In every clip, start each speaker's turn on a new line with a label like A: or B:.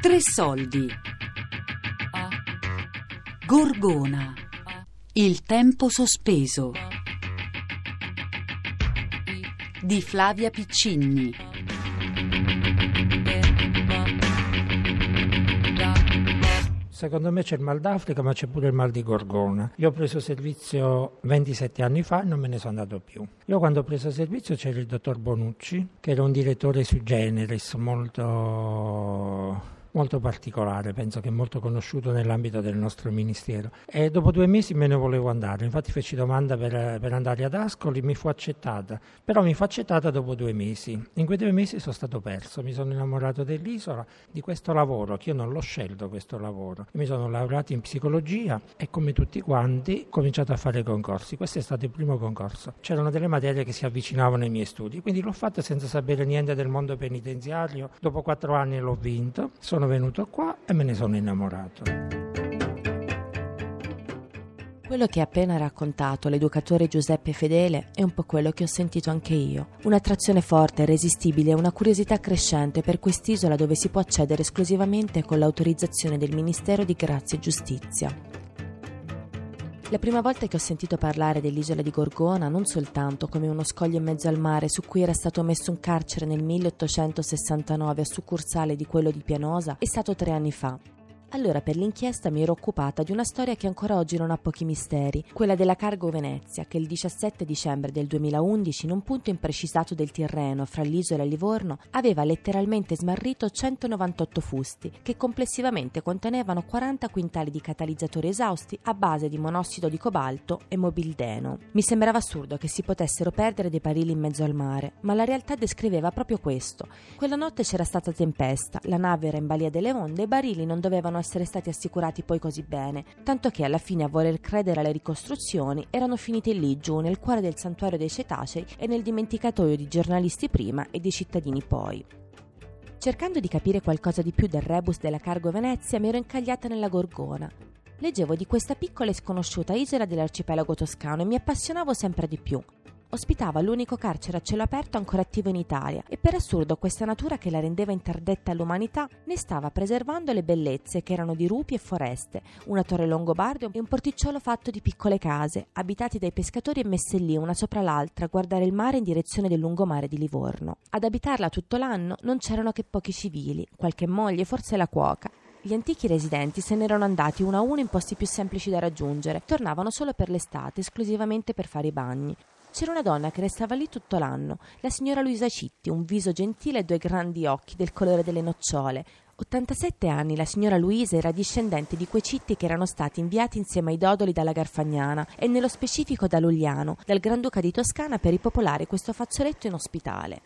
A: Tre soldi. Gorgona. Il tempo sospeso. Di Flavia Piccinni.
B: Secondo me c'è il mal d'Africa, ma c'è pure il mal di Gorgona. Io ho preso servizio 27 anni fa e non me ne sono andato più. Io quando ho preso servizio c'era il dottor Bonucci, che era un direttore sui generis molto molto particolare, penso che molto conosciuto nell'ambito del nostro ministero. E dopo due mesi me ne volevo andare, infatti feci domanda per, per, andare ad Ascoli, mi fu accettata, però mi fu accettata dopo due mesi. In quei due mesi sono stato perso, mi sono innamorato dell'isola, di questo lavoro, che io non l'ho scelto questo lavoro. mi sono laureato in psicologia e come tutti quanti ho cominciato a fare concorsi. Questo è stato il primo concorso. C'erano delle materie che si avvicinavano ai miei studi, quindi l'ho fatto senza sapere niente del mondo penitenziario. Dopo quattro anni l'ho vinto. Sono venuto qua e me ne sono innamorato.
C: Quello che ha appena raccontato l'educatore Giuseppe Fedele è un po' quello che ho sentito anche io. Un'attrazione forte, irresistibile, una curiosità crescente per quest'isola dove si può accedere esclusivamente con l'autorizzazione del Ministero di Grazia e Giustizia. La prima volta che ho sentito parlare dell'isola di Gorgona, non soltanto come uno scoglio in mezzo al mare su cui era stato messo un carcere nel 1869 a succursale di quello di Pianosa, è stato tre anni fa. Allora per l'inchiesta mi ero occupata di una storia che ancora oggi non ha pochi misteri, quella della Cargo Venezia, che il 17 dicembre del 2011, in un punto imprecisato del Tirreno fra l'isola e Livorno, aveva letteralmente smarrito 198 fusti, che complessivamente contenevano 40 quintali di catalizzatori esausti a base di monossido di cobalto e mobildeno. Mi sembrava assurdo che si potessero perdere dei barili in mezzo al mare, ma la realtà descriveva proprio questo. Quella notte c'era stata tempesta, la nave era in balia delle onde e i barili non dovevano essere stati assicurati poi così bene, tanto che alla fine a voler credere alle ricostruzioni erano finiti lì giù nel cuore del santuario dei cetacei e nel dimenticatoio di giornalisti prima e di cittadini poi. Cercando di capire qualcosa di più del rebus della Cargo Venezia, mi ero incagliata nella Gorgona. Leggevo di questa piccola e sconosciuta isola dell'arcipelago toscano e mi appassionavo sempre di più ospitava l'unico carcere a cielo aperto ancora attivo in Italia e per assurdo questa natura che la rendeva interdetta all'umanità ne stava preservando le bellezze che erano di rupi e foreste, una torre longobardo e un porticciolo fatto di piccole case, abitati dai pescatori e messe lì una sopra l'altra a guardare il mare in direzione del lungomare di Livorno. Ad abitarla tutto l'anno non c'erano che pochi civili, qualche moglie, forse la cuoca, gli antichi residenti se ne erano andati uno a uno in posti più semplici da raggiungere, tornavano solo per l'estate, esclusivamente per fare i bagni. C'era una donna che restava lì tutto l'anno, la signora Luisa Citti, un viso gentile e due grandi occhi del colore delle nocciole. 87 anni, la signora Luisa era discendente di quei citti che erano stati inviati insieme ai dodoli dalla Garfagnana e nello specifico da Lugliano, dal Granduca di Toscana per ripopolare questo fazzoletto inospitale.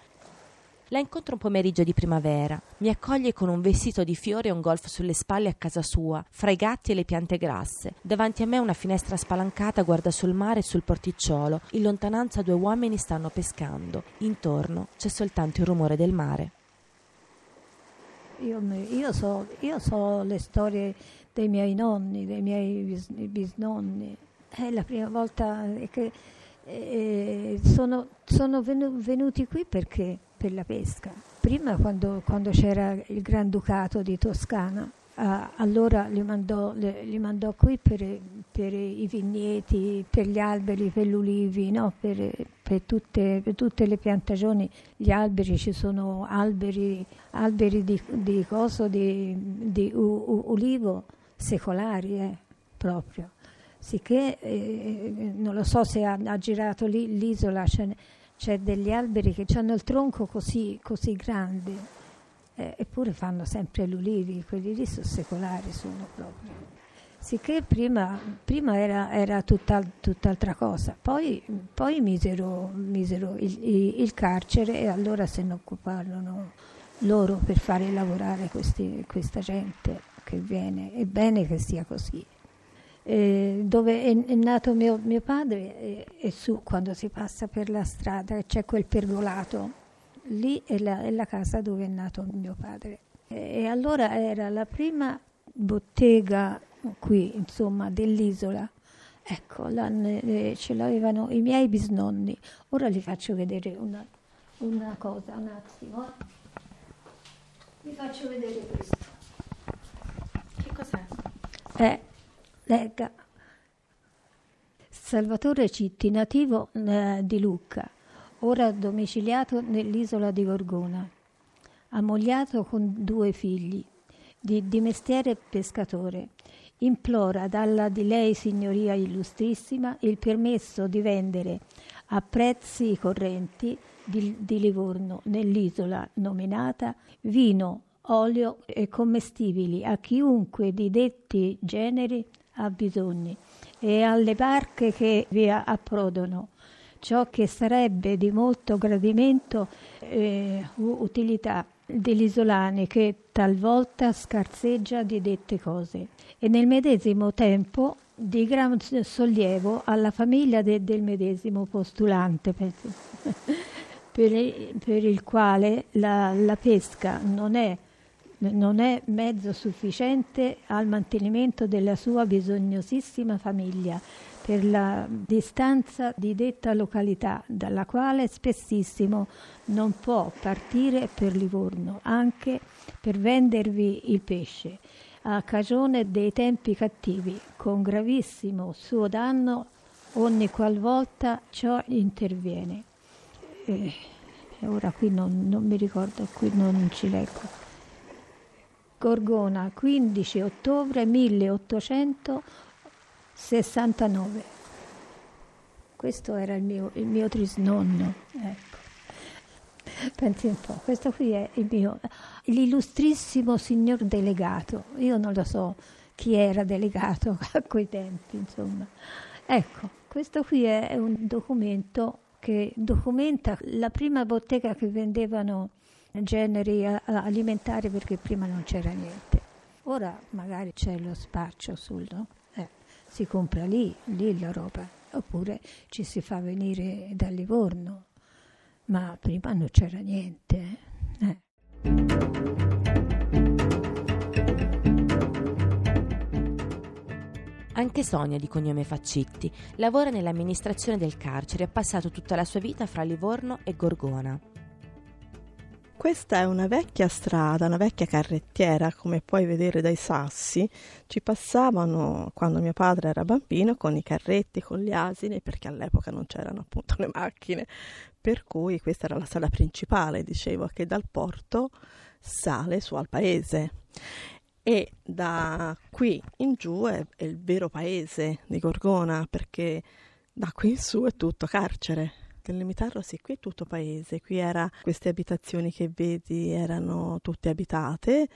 C: La incontro un pomeriggio di primavera. Mi accoglie con un vestito di fiori e un golf sulle spalle a casa sua, fra i gatti e le piante grasse. Davanti a me una finestra spalancata guarda sul mare e sul porticciolo. In lontananza due uomini stanno pescando. Intorno c'è soltanto il rumore del mare.
D: Io, io, so, io so le storie dei miei nonni, dei miei bis, bisnonni. È la prima volta che eh, sono, sono venuti qui perché per la pesca. Prima quando, quando c'era il Granducato di Toscana, Uh, allora li mandò, le, li mandò, qui per, per, i vigneti, per gli alberi, per gli ulivi, no? per, per, tutte, per, tutte, le piantagioni. Gli alberi, ci sono alberi, alberi di, di, coso, di, di u, u, ulivo secolari eh, proprio. Sicché eh, non lo so se ha, ha girato lì, l'isola, c'è, c'è degli alberi che hanno il tronco così, così grande, eh, eppure fanno sempre gli ulivi, quelli lì sono secolari, sono proprio. Sicché prima, prima era, era tutt'al, tutt'altra cosa, poi, poi misero, misero il, il, il, carcere e allora se ne occuparono loro per fare lavorare questi, questa gente che viene. È bene che sia così eh, dove è, è, nato mio, mio padre e, e, su quando si passa per la strada c'è quel pergolato, lì è la, è la casa dove è nato mio padre. E, e allora era la prima bottega qui, insomma, dell'isola. Ecco, la, eh, ce l'avevano i miei bisnonni. Ora vi faccio vedere una, una cosa, un attimo. Vi faccio vedere questo. Eh, legga. Salvatore Citti, nativo eh, di Lucca, ora domiciliato nell'isola di Gorgona, ammogliato con due figli, di, di mestiere pescatore, implora dalla di lei signoria illustrissima il permesso di vendere a prezzi correnti di, di Livorno nell'isola nominata vino, olio e commestibili a chiunque di detti generi ha bisogno e alle barche che vi approdano, ciò che sarebbe di molto gradimento e utilità degli isolani che talvolta scarseggia di dette cose. E nel medesimo tempo di gran sollievo alla famiglia de, del medesimo postulante per, per il quale la, la pesca non è, non è mezzo sufficiente al mantenimento della sua bisognosissima famiglia per la distanza di detta località, dalla quale spessissimo non può partire per Livorno, anche per vendervi il pesce, a cagione dei tempi cattivi, con gravissimo suo danno ogni qualvolta ciò interviene. E ora qui non, non mi ricordo, qui non ci leggo. Gorgona, 15 ottobre 1800 69. Questo era il mio, il mio trisnonno. Ecco. Pensi un po', questo qui è il mio, l'illustrissimo signor delegato. Io non lo so chi era delegato a quei tempi, insomma. Ecco, questo qui è un documento che documenta la prima bottega che vendevano generi alimentari perché prima non c'era niente. Ora magari c'è lo spaccio sul, no? si compra lì, lì la roba, oppure ci si fa venire da Livorno, ma prima non c'era niente. Eh.
C: Anche Sonia, di cognome Faccitti, lavora nell'amministrazione del carcere e ha passato tutta la sua vita fra Livorno e Gorgona.
E: Questa è una vecchia strada, una vecchia carrettiera, come puoi vedere dai sassi. Ci passavano quando mio padre era bambino con i carretti, con gli asini, perché all'epoca non c'erano appunto le macchine. Per cui questa era la strada principale, dicevo, che dal porto sale su al paese. E da qui in giù è, è il vero paese di Gorgona, perché da qui in su è tutto carcere del limitarlo, sì, qui è tutto paese, qui era queste abitazioni che vedi erano tutte abitate,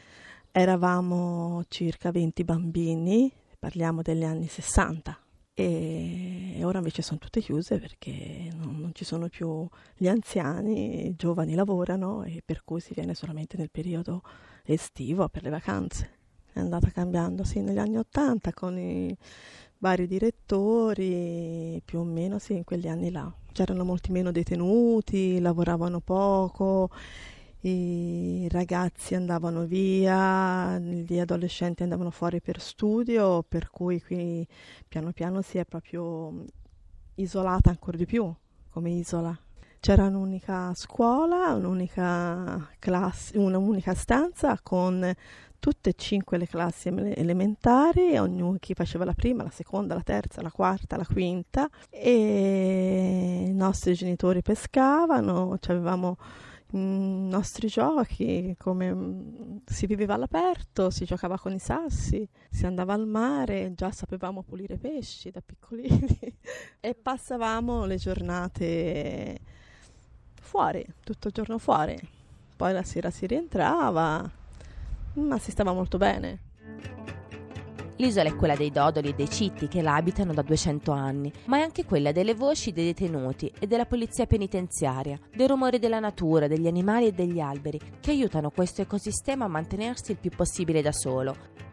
E: eravamo circa 20 bambini, parliamo degli anni 60 e ora invece sono tutte chiuse perché non, non, ci sono più gli anziani, i giovani lavorano e per cui si viene solamente nel periodo estivo per le vacanze. È andata cambiando sì negli anni 80 con i vari direttori, più o meno sì in quegli anni là c'erano molti meno detenuti, lavoravano poco, i ragazzi andavano via, gli adolescenti andavano fuori per studio, per cui qui piano piano si è proprio isolata ancora di più come isola. C'era un'unica scuola, un'unica classe, un'unica stanza con tutte e cinque le classi elementari, ognuno chi faceva la prima, la seconda, la terza, la quarta, la quinta e i nostri genitori pescavano, cioè avevamo i nostri giochi, come mm, si viveva all'aperto, si giocava con i sassi, si andava al mare, già sapevamo pulire pesci da piccolini e passavamo le giornate fuori, tutto il giorno fuori. Poi la sera si rientrava, ma si stava molto bene.
C: L'isola è quella dei dodoli e dei citti che la abitano da 200 anni, ma è anche quella delle voci dei detenuti e della polizia penitenziaria, dei rumori della natura, degli animali e degli alberi, che aiutano questo ecosistema a mantenersi il più possibile da solo.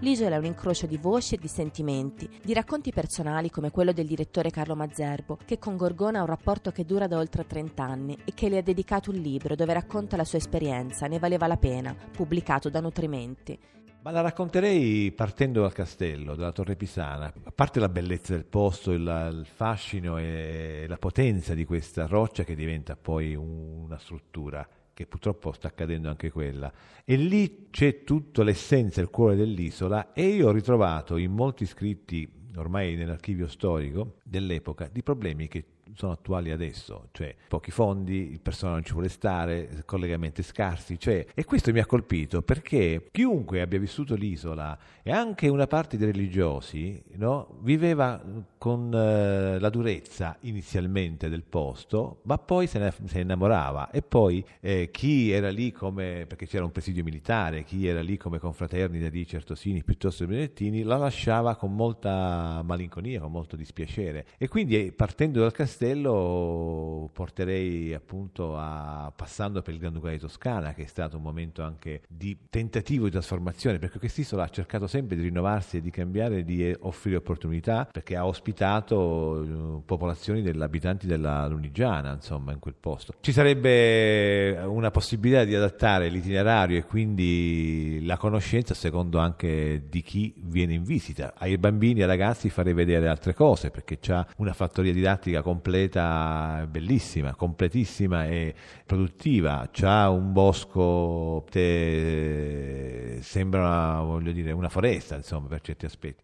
C: L'isola è un incrocio di voci e di sentimenti, di racconti personali come quello del direttore Carlo Mazzerbo, che con Gorgona ha un rapporto che dura da oltre 30 anni e che le ha dedicato un libro dove racconta la sua esperienza, ne valeva la pena, pubblicato da Nutrimenti.
F: Ma la racconterei partendo dal castello, dalla Torre Pisana. A parte la bellezza del posto, il, il fascino e la potenza di questa roccia che diventa poi una struttura che purtroppo sta accadendo anche quella. E lì c'è tutta l'essenza, il cuore dell'isola e io ho ritrovato in molti scritti ormai nell'archivio storico dell'epoca di problemi che sono attuali adesso, cioè pochi fondi, il personale non ci vuole stare, collegamenti scarsi, cioè, e questo mi ha colpito perché chiunque abbia vissuto l'isola e anche una parte dei religiosi no, viveva con eh, la durezza inizialmente del posto, ma poi se ne, se innamorava. E poi eh, chi era lì come, perché c'era un presidio militare, chi era lì come confraternita di Certosini piuttosto che Benettini, la lasciava con molta malinconia, con molto dispiacere. E quindi partendo dal castello castello porterei appunto a passando per il Granducato di Toscana, che è stato un momento anche di tentativo di trasformazione, perché quest'isola ha cercato sempre di rinnovarsi e di cambiare di offrire opportunità, perché ha ospitato eh, popolazioni dell'abitanti della Lunigiana, insomma, in quel posto. Ci sarebbe una possibilità di adattare l'itinerario e quindi la conoscenza secondo anche di chi viene in visita. Ai bambini e ai ragazzi farei vedere altre cose, perché c'è una fattoria didattica completa completa, bellissima, completissima e produttiva. C'ha un bosco che sembra, voglio dire, una foresta, insomma, per certi aspetti.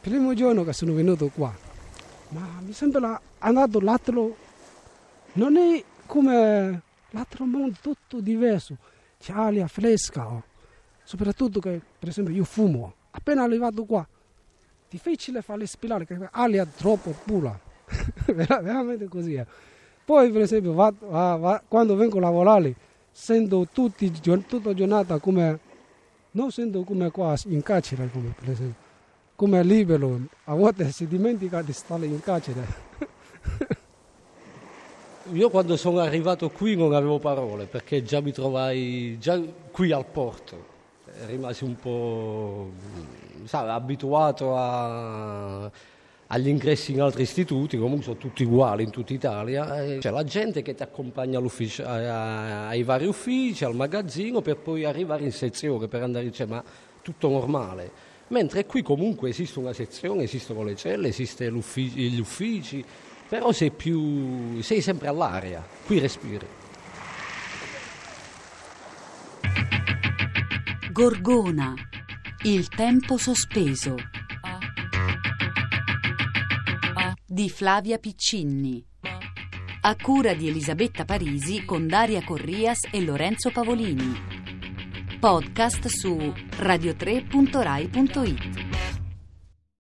G: Primo giorno che sono venuto qua, ma mi sembra andato l'altro, non è come l'altro mondo, tutto diverso. C'è aria fresca, oh. soprattutto che, per esempio, io fumo. Appena arrivato qua, difficile farli spilare perché aria troppo pura, veramente così. È. Poi per esempio va, va, va, quando vengo a lavorare sento tutti, tutta giornata come, non sento come qua in carcere, come per esempio, come libero, a volte si dimentica di stare in carcere.
H: Io quando sono arrivato qui non avevo parole perché già mi trovai già qui al porto rimasi un po' sa, abituato a, agli ingressi in altri istituti, comunque sono tutti uguali in tutta Italia, c'è la gente che ti accompagna ai vari uffici, al magazzino per poi arrivare in sezione per andare cioè, ma tutto normale. Mentre qui comunque esiste una sezione, esistono le celle, esistono gli uffici, però sei, più, sei sempre all'aria, qui respiri.
A: Gorgona, il tempo sospeso di Flavia Piccinni. A cura di Elisabetta Parisi con Daria Corrias e Lorenzo Pavolini. Podcast su radiotre.rai.it.